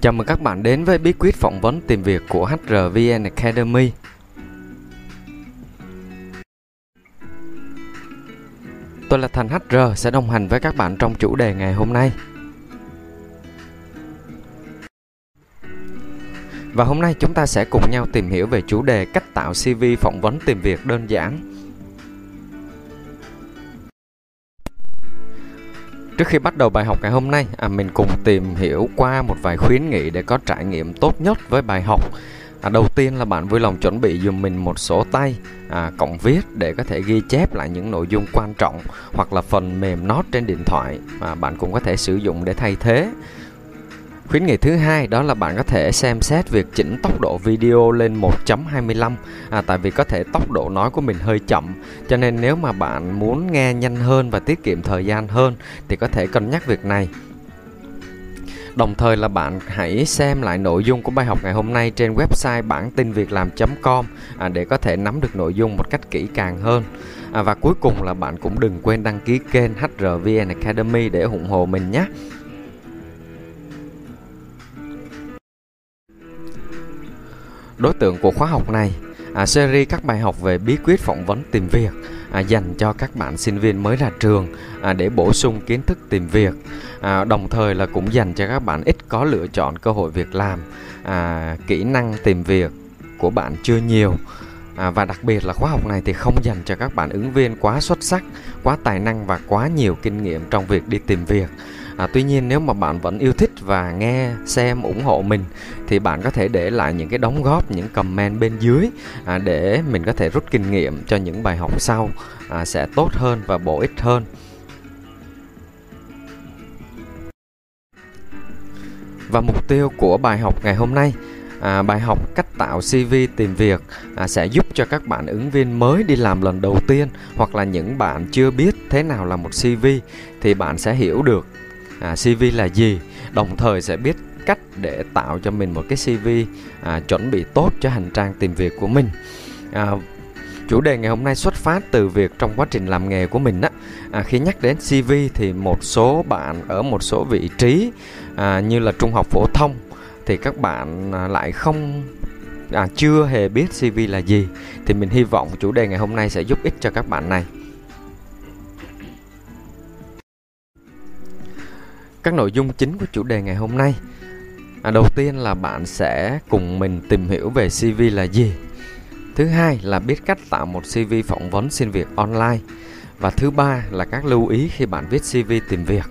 Chào mừng các bạn đến với bí quyết phỏng vấn tìm việc của HRVN Academy. Tôi là Thành HR sẽ đồng hành với các bạn trong chủ đề ngày hôm nay. Và hôm nay chúng ta sẽ cùng nhau tìm hiểu về chủ đề cách tạo CV phỏng vấn tìm việc đơn giản. Trước khi bắt đầu bài học ngày hôm nay, à, mình cùng tìm hiểu qua một vài khuyến nghị để có trải nghiệm tốt nhất với bài học. À, đầu tiên là bạn vui lòng chuẩn bị dùm mình một sổ tay, à, cộng viết để có thể ghi chép lại những nội dung quan trọng hoặc là phần mềm note trên điện thoại mà bạn cũng có thể sử dụng để thay thế. Khuyến nghị thứ hai đó là bạn có thể xem xét việc chỉnh tốc độ video lên 1.25 à, tại vì có thể tốc độ nói của mình hơi chậm cho nên nếu mà bạn muốn nghe nhanh hơn và tiết kiệm thời gian hơn thì có thể cân nhắc việc này. Đồng thời là bạn hãy xem lại nội dung của bài học ngày hôm nay trên website bản tin việc làm.com à, để có thể nắm được nội dung một cách kỹ càng hơn. À, và cuối cùng là bạn cũng đừng quên đăng ký kênh HRVN Academy để ủng hộ mình nhé. Đối tượng của khóa học này. À, series các bài học về bí quyết phỏng vấn tìm việc à, dành cho các bạn sinh viên mới ra trường à, để bổ sung kiến thức tìm việc à, đồng thời là cũng dành cho các bạn ít có lựa chọn cơ hội việc làm à, kỹ năng tìm việc của bạn chưa nhiều. À, và đặc biệt là khóa học này thì không dành cho các bạn ứng viên quá xuất sắc quá tài năng và quá nhiều kinh nghiệm trong việc đi tìm việc. À, tuy nhiên nếu mà bạn vẫn yêu thích và nghe xem ủng hộ mình thì bạn có thể để lại những cái đóng góp những comment bên dưới à, để mình có thể rút kinh nghiệm cho những bài học sau à, sẽ tốt hơn và bổ ích hơn. Và mục tiêu của bài học ngày hôm nay À, bài học cách tạo CV tìm việc à, sẽ giúp cho các bạn ứng viên mới đi làm lần đầu tiên hoặc là những bạn chưa biết thế nào là một CV thì bạn sẽ hiểu được à, CV là gì? Đồng thời sẽ biết cách để tạo cho mình một cái CV à, chuẩn bị tốt cho hành trang tìm việc của mình. À, chủ đề ngày hôm nay xuất phát từ việc trong quá trình làm nghề của mình á. À, khi nhắc đến CV thì một số bạn ở một số vị trí à, như là trung học phổ thông thì các bạn à, lại không à, chưa hề biết CV là gì. Thì mình hy vọng chủ đề ngày hôm nay sẽ giúp ích cho các bạn này. Các nội dung chính của chủ đề ngày hôm nay. À, đầu tiên là bạn sẽ cùng mình tìm hiểu về cv là gì. Thứ hai là biết cách tạo một cv phỏng vấn xin việc online. Và thứ ba là các lưu ý khi bạn viết cv tìm việc.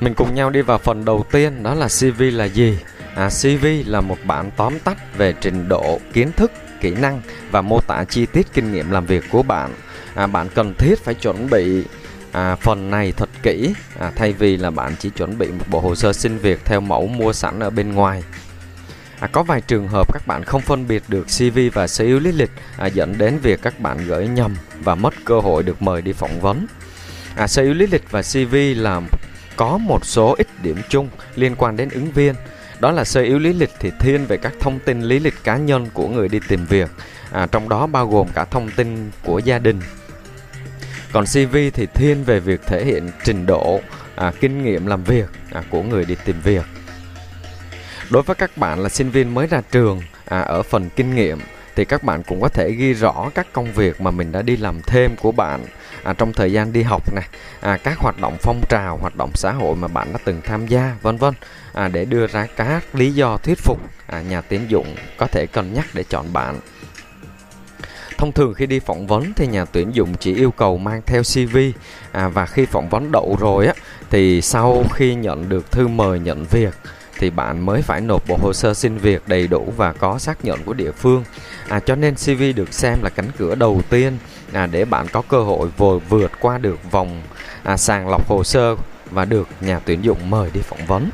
Mình cùng nhau đi vào phần đầu tiên đó là cv là gì? À, cv là một bản tóm tắt về trình độ kiến thức kỹ năng và mô tả chi tiết kinh nghiệm làm việc của bạn à, bạn cần thiết phải chuẩn bị à, phần này thật kỹ à, thay vì là bạn chỉ chuẩn bị một bộ hồ sơ xin việc theo mẫu mua sẵn ở bên ngoài À, có vài trường hợp các bạn không phân biệt được CV và sơ yếu lý lịch à, dẫn đến việc các bạn gửi nhầm và mất cơ hội được mời đi phỏng vấn. À, sơ yếu lý lịch và CV là có một số ít điểm chung liên quan đến ứng viên. Đó là sơ yếu lý lịch thì thiên về các thông tin lý lịch cá nhân của người đi tìm việc, à, trong đó bao gồm cả thông tin của gia đình, còn CV thì thiên về việc thể hiện trình độ à, kinh nghiệm làm việc à, của người đi tìm việc. Đối với các bạn là sinh viên mới ra trường à, ở phần kinh nghiệm thì các bạn cũng có thể ghi rõ các công việc mà mình đã đi làm thêm của bạn à, trong thời gian đi học này à, các hoạt động phong trào hoạt động xã hội mà bạn đã từng tham gia vân vân à, để đưa ra các lý do thuyết phục à, nhà tuyển dụng có thể cân nhắc để chọn bạn. Thông thường khi đi phỏng vấn thì nhà tuyển dụng chỉ yêu cầu mang theo CV à, và khi phỏng vấn đậu rồi á thì sau khi nhận được thư mời nhận việc thì bạn mới phải nộp bộ hồ sơ xin việc đầy đủ và có xác nhận của địa phương. À, cho nên CV được xem là cánh cửa đầu tiên à, để bạn có cơ hội vừa vượt qua được vòng à, sàng lọc hồ sơ và được nhà tuyển dụng mời đi phỏng vấn.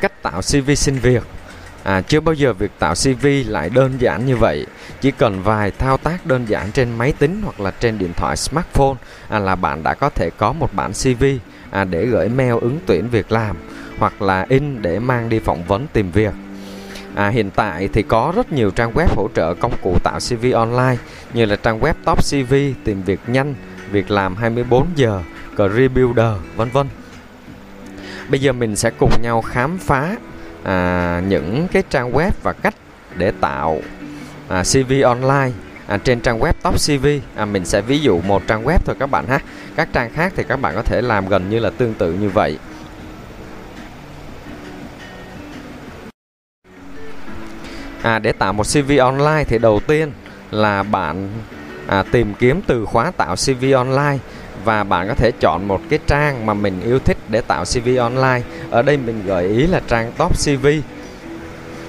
Cách tạo CV xin việc À, chưa bao giờ việc tạo CV lại đơn giản như vậy. Chỉ cần vài thao tác đơn giản trên máy tính hoặc là trên điện thoại smartphone à, là bạn đã có thể có một bản CV à, để gửi mail ứng tuyển việc làm hoặc là in để mang đi phỏng vấn tìm việc. À, hiện tại thì có rất nhiều trang web hỗ trợ công cụ tạo CV online như là trang web Top CV, tìm việc nhanh, việc làm 24 giờ, Career Builder, vân vân. Bây giờ mình sẽ cùng nhau khám phá à, những cái trang web và cách để tạo à, CV online à, trên trang web Top CV. À, mình sẽ ví dụ một trang web thôi các bạn ha. Các trang khác thì các bạn có thể làm gần như là tương tự như vậy. À, để tạo một CV online thì đầu tiên là bạn à, tìm kiếm từ khóa tạo CV online và bạn có thể chọn một cái trang mà mình yêu thích để tạo CV online. Ở đây mình gợi ý là trang Top CV.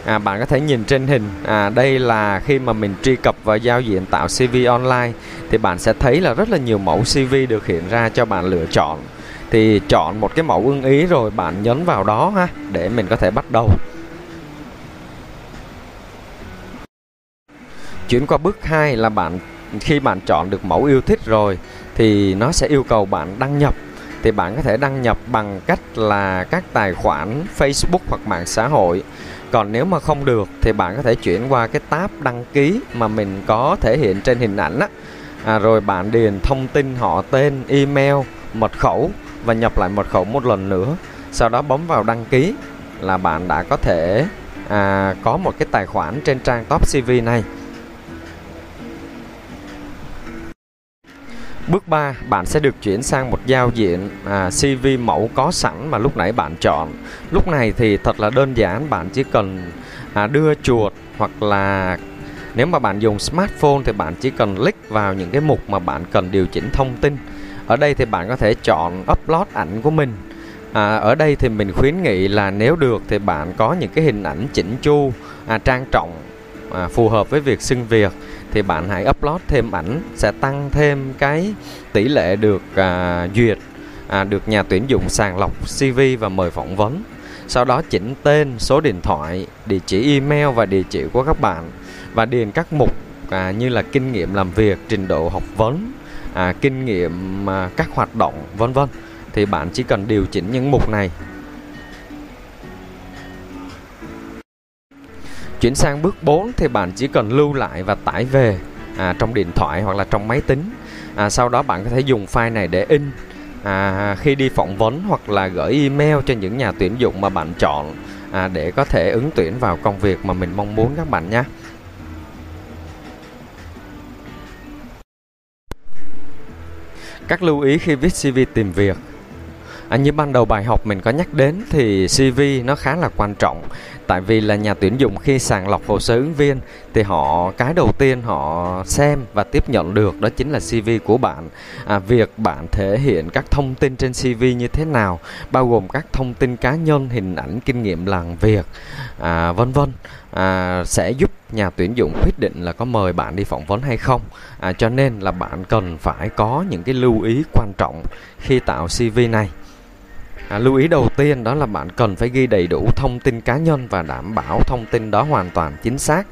À, bạn có thể nhìn trên hình. À, đây là khi mà mình truy cập vào giao diện tạo CV online thì bạn sẽ thấy là rất là nhiều mẫu CV được hiện ra cho bạn lựa chọn. Thì chọn một cái mẫu ưng ý rồi bạn nhấn vào đó ha để mình có thể bắt đầu. Chuyển qua bước 2 là bạn khi bạn chọn được mẫu yêu thích rồi thì nó sẽ yêu cầu bạn đăng nhập thì bạn có thể đăng nhập bằng cách là các tài khoản Facebook hoặc mạng xã hội. Còn nếu mà không được thì bạn có thể chuyển qua cái tab đăng ký mà mình có thể hiện trên hình ảnh á. À, rồi bạn điền thông tin họ tên email mật khẩu và nhập lại mật khẩu một lần nữa. Sau đó bấm vào đăng ký là bạn đã có thể à, có một cái tài khoản trên trang top CV này. Bước 3, bạn sẽ được chuyển sang một giao diện à, CV mẫu có sẵn mà lúc nãy bạn chọn. Lúc này thì thật là đơn giản, bạn chỉ cần à, đưa chuột hoặc là nếu mà bạn dùng smartphone thì bạn chỉ cần click vào những cái mục mà bạn cần điều chỉnh thông tin. Ở đây thì bạn có thể chọn upload ảnh của mình. À, ở đây thì mình khuyến nghị là nếu được thì bạn có những cái hình ảnh chỉnh chu, à, trang trọng, à, phù hợp với việc xưng việc thì bạn hãy upload thêm ảnh sẽ tăng thêm cái tỷ lệ được à, duyệt à, được nhà tuyển dụng sàng lọc CV và mời phỏng vấn. Sau đó chỉnh tên số điện thoại địa chỉ email và địa chỉ của các bạn và điền các mục à, như là kinh nghiệm làm việc trình độ học vấn à, kinh nghiệm à, các hoạt động vân vân. Thì bạn chỉ cần điều chỉnh những mục này. Chuyển sang bước 4 thì bạn chỉ cần lưu lại và tải về à, trong điện thoại hoặc là trong máy tính. À, sau đó bạn có thể dùng file này để in à, khi đi phỏng vấn hoặc là gửi email cho những nhà tuyển dụng mà bạn chọn à, để có thể ứng tuyển vào công việc mà mình mong muốn các bạn nhé. Các lưu ý khi viết CV tìm việc À, như ban đầu bài học mình có nhắc đến thì CV nó khá là quan trọng. Tại vì là nhà tuyển dụng khi sàng lọc hồ sơ ứng viên thì họ cái đầu tiên họ xem và tiếp nhận được đó chính là CV của bạn. À, việc bạn thể hiện các thông tin trên CV như thế nào bao gồm các thông tin cá nhân hình ảnh kinh nghiệm làm việc à, vân vân à, sẽ giúp nhà tuyển dụng quyết định là có mời bạn đi phỏng vấn hay không. À, cho nên là bạn cần phải có những cái lưu ý quan trọng khi tạo CV này. À, lưu ý đầu tiên đó là bạn cần phải ghi đầy đủ thông tin cá nhân và đảm bảo thông tin đó hoàn toàn chính xác.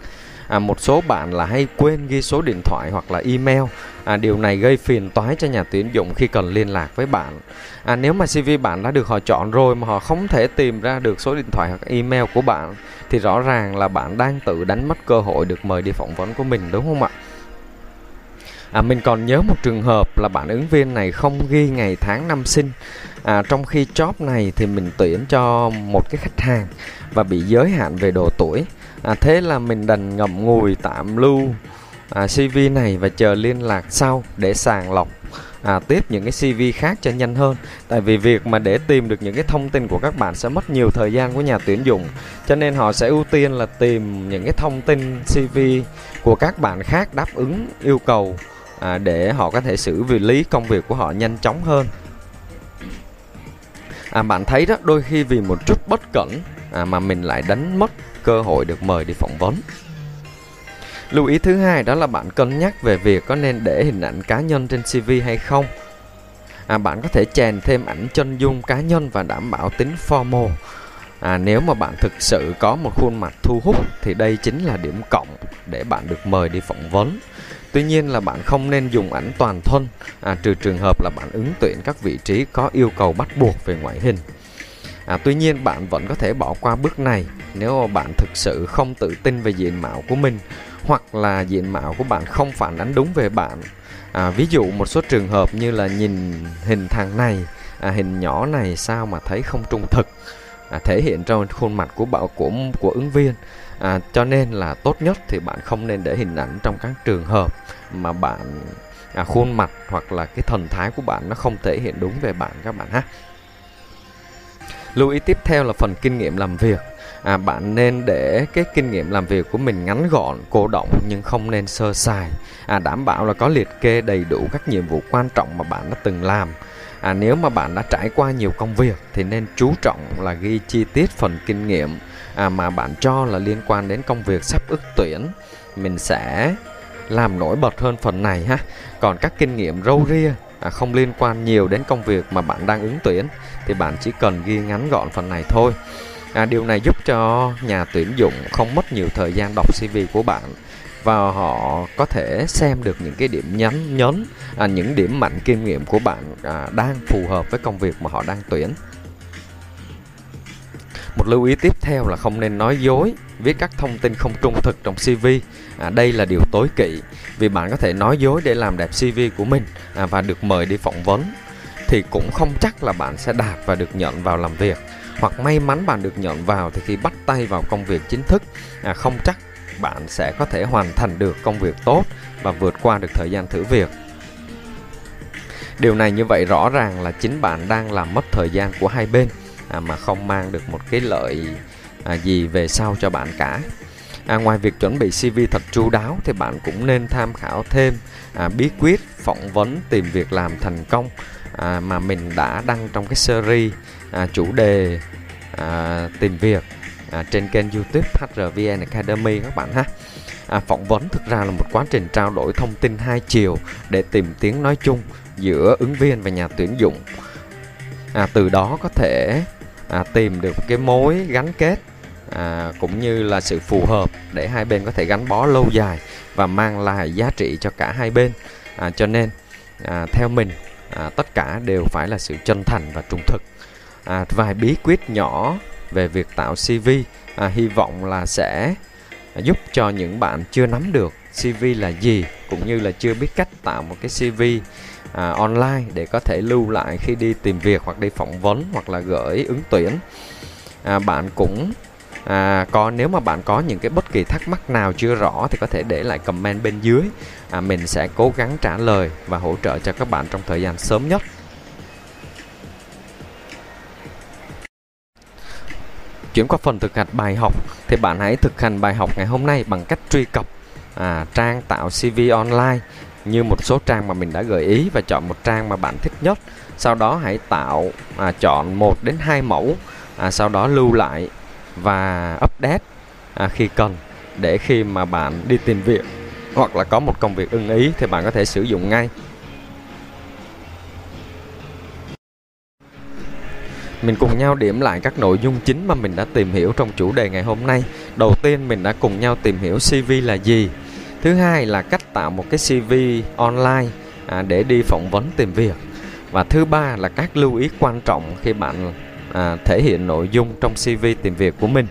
À, một số bạn là hay quên ghi số điện thoại hoặc là email. À, điều này gây phiền toái cho nhà tuyển dụng khi cần liên lạc với bạn. À, nếu mà CV bạn đã được họ chọn rồi mà họ không thể tìm ra được số điện thoại hoặc email của bạn thì rõ ràng là bạn đang tự đánh mất cơ hội được mời đi phỏng vấn của mình đúng không ạ? À, mình còn nhớ một trường hợp là bạn ứng viên này không ghi ngày tháng năm sinh. À, trong khi job này thì mình tuyển cho một cái khách hàng và bị giới hạn về độ tuổi. À, thế là mình đành ngậm ngùi tạm lưu à, CV này và chờ liên lạc sau để sàng lọc à, tiếp những cái CV khác cho nhanh hơn. Tại vì việc mà để tìm được những cái thông tin của các bạn sẽ mất nhiều thời gian của nhà tuyển dụng cho nên họ sẽ ưu tiên là tìm những cái thông tin CV của các bạn khác đáp ứng yêu cầu à, để họ có thể xử lý công việc của họ nhanh chóng hơn. À, bạn thấy đó đôi khi vì một chút bất cẩn à, mà mình lại đánh mất cơ hội được mời đi phỏng vấn. Lưu ý thứ hai đó là bạn cân nhắc về việc có nên để hình ảnh cá nhân trên cv hay không. À, bạn có thể chèn thêm ảnh chân dung cá nhân và đảm bảo tính formal. À, nếu mà bạn thực sự có một khuôn mặt thu hút thì đây chính là điểm cộng để bạn được mời đi phỏng vấn. Tuy nhiên là bạn không nên dùng ảnh toàn thân à, trừ trường hợp là bạn ứng tuyển các vị trí có yêu cầu bắt buộc về ngoại hình. À, tuy nhiên bạn vẫn có thể bỏ qua bước này nếu mà bạn thực sự không tự tin về diện mạo của mình hoặc là diện mạo của bạn không phản ánh đúng về bạn. À, ví dụ một số trường hợp như là nhìn hình thằng này, à, hình nhỏ này sao mà thấy không trung thực, à, thể hiện trong khuôn mặt của bảo của của ứng viên. À, cho nên là tốt nhất thì bạn không nên để hình ảnh trong các trường hợp mà bạn à, khuôn mặt hoặc là cái thần thái của bạn nó không thể hiện đúng về bạn các bạn ha. Lưu ý tiếp theo là phần kinh nghiệm làm việc. À, bạn nên để cái kinh nghiệm làm việc của mình ngắn gọn, cô động nhưng không nên sơ sài. À, đảm bảo là có liệt kê đầy đủ các nhiệm vụ quan trọng mà bạn đã từng làm. À, nếu mà bạn đã trải qua nhiều công việc thì nên chú trọng là ghi chi tiết phần kinh nghiệm à, mà bạn cho là liên quan đến công việc sắp ước tuyển. Mình sẽ làm nổi bật hơn phần này ha. Còn các kinh nghiệm râu ria à, không liên quan nhiều đến công việc mà bạn đang ứng tuyển thì bạn chỉ cần ghi ngắn gọn phần này thôi. À, điều này giúp cho nhà tuyển dụng không mất nhiều thời gian đọc CV của bạn và họ có thể xem được những cái điểm nhấn nhấn à, những điểm mạnh kinh nghiệm của bạn à, đang phù hợp với công việc mà họ đang tuyển. Một lưu ý tiếp theo là không nên nói dối, viết các thông tin không trung thực trong CV. À, đây là điều tối kỵ vì bạn có thể nói dối để làm đẹp CV của mình à, và được mời đi phỏng vấn thì cũng không chắc là bạn sẽ đạt và được nhận vào làm việc hoặc may mắn bạn được nhận vào thì khi bắt tay vào công việc chính thức à, không chắc bạn sẽ có thể hoàn thành được công việc tốt và vượt qua được thời gian thử việc. Điều này như vậy rõ ràng là chính bạn đang làm mất thời gian của hai bên à, mà không mang được một cái lợi à, gì về sau cho bạn cả. À, ngoài việc chuẩn bị cv thật chu đáo thì bạn cũng nên tham khảo thêm à, bí quyết phỏng vấn tìm việc làm thành công à, mà mình đã đăng trong cái series à, chủ đề à, tìm việc à, trên kênh YouTube HRVN Academy các bạn ha. À, phỏng vấn thực ra là một quá trình trao đổi thông tin hai chiều để tìm tiếng nói chung giữa ứng viên và nhà tuyển dụng. À, từ đó có thể à, tìm được cái mối gắn kết à, cũng như là sự phù hợp để hai bên có thể gắn bó lâu dài và mang lại giá trị cho cả hai bên. À, cho nên à, theo mình à, tất cả đều phải là sự chân thành và trung thực à, vài bí quyết nhỏ về việc tạo CV à, hy vọng là sẽ giúp cho những bạn chưa nắm được CV là gì cũng như là chưa biết cách tạo một cái CV à, online để có thể lưu lại khi đi tìm việc hoặc đi phỏng vấn hoặc là gửi ứng tuyển. À, bạn cũng à, có nếu mà bạn có những cái bất kỳ thắc mắc nào chưa rõ thì có thể để lại comment bên dưới. À, mình sẽ cố gắng trả lời và hỗ trợ cho các bạn trong thời gian sớm nhất. Chuyển qua phần thực hành bài học thì bạn hãy thực hành bài học ngày hôm nay bằng cách truy cập à, trang tạo CV online như một số trang mà mình đã gợi ý và chọn một trang mà bạn thích nhất. Sau đó hãy tạo à, chọn một đến hai mẫu, à, sau đó lưu lại và update à, khi cần để khi mà bạn đi tìm việc hoặc là có một công việc ưng ý thì bạn có thể sử dụng ngay. Mình cùng nhau điểm lại các nội dung chính mà mình đã tìm hiểu trong chủ đề ngày hôm nay. Đầu tiên mình đã cùng nhau tìm hiểu CV là gì. Thứ hai là cách tạo một cái CV online à, để đi phỏng vấn tìm việc. Và thứ ba là các lưu ý quan trọng khi bạn à, thể hiện nội dung trong CV tìm việc của mình.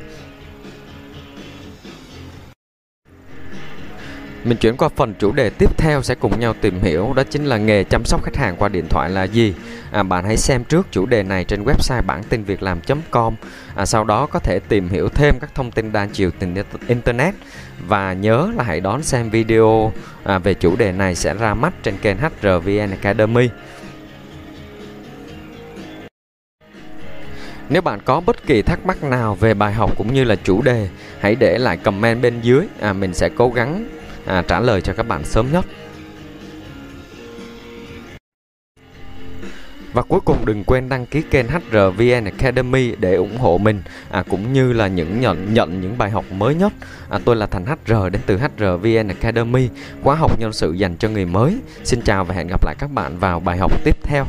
Mình chuyển qua phần chủ đề tiếp theo sẽ cùng nhau tìm hiểu đó chính là nghề chăm sóc khách hàng qua điện thoại là gì. À, bạn hãy xem trước chủ đề này trên website bản tin việc làm.com. À, sau đó có thể tìm hiểu thêm các thông tin đa chiều tình internet và nhớ là hãy đón xem video à, về chủ đề này sẽ ra mắt trên kênh HRVN Academy. Nếu bạn có bất kỳ thắc mắc nào về bài học cũng như là chủ đề, hãy để lại comment bên dưới, à, mình sẽ cố gắng à, trả lời cho các bạn sớm nhất. Và cuối cùng đừng quên đăng ký kênh HRVN Academy để ủng hộ mình à, cũng như là những nhận nhận những bài học mới nhất. À, tôi là Thành HR đến từ HRVN Academy, khóa học nhân sự dành cho người mới. Xin chào và hẹn gặp lại các bạn vào bài học tiếp theo.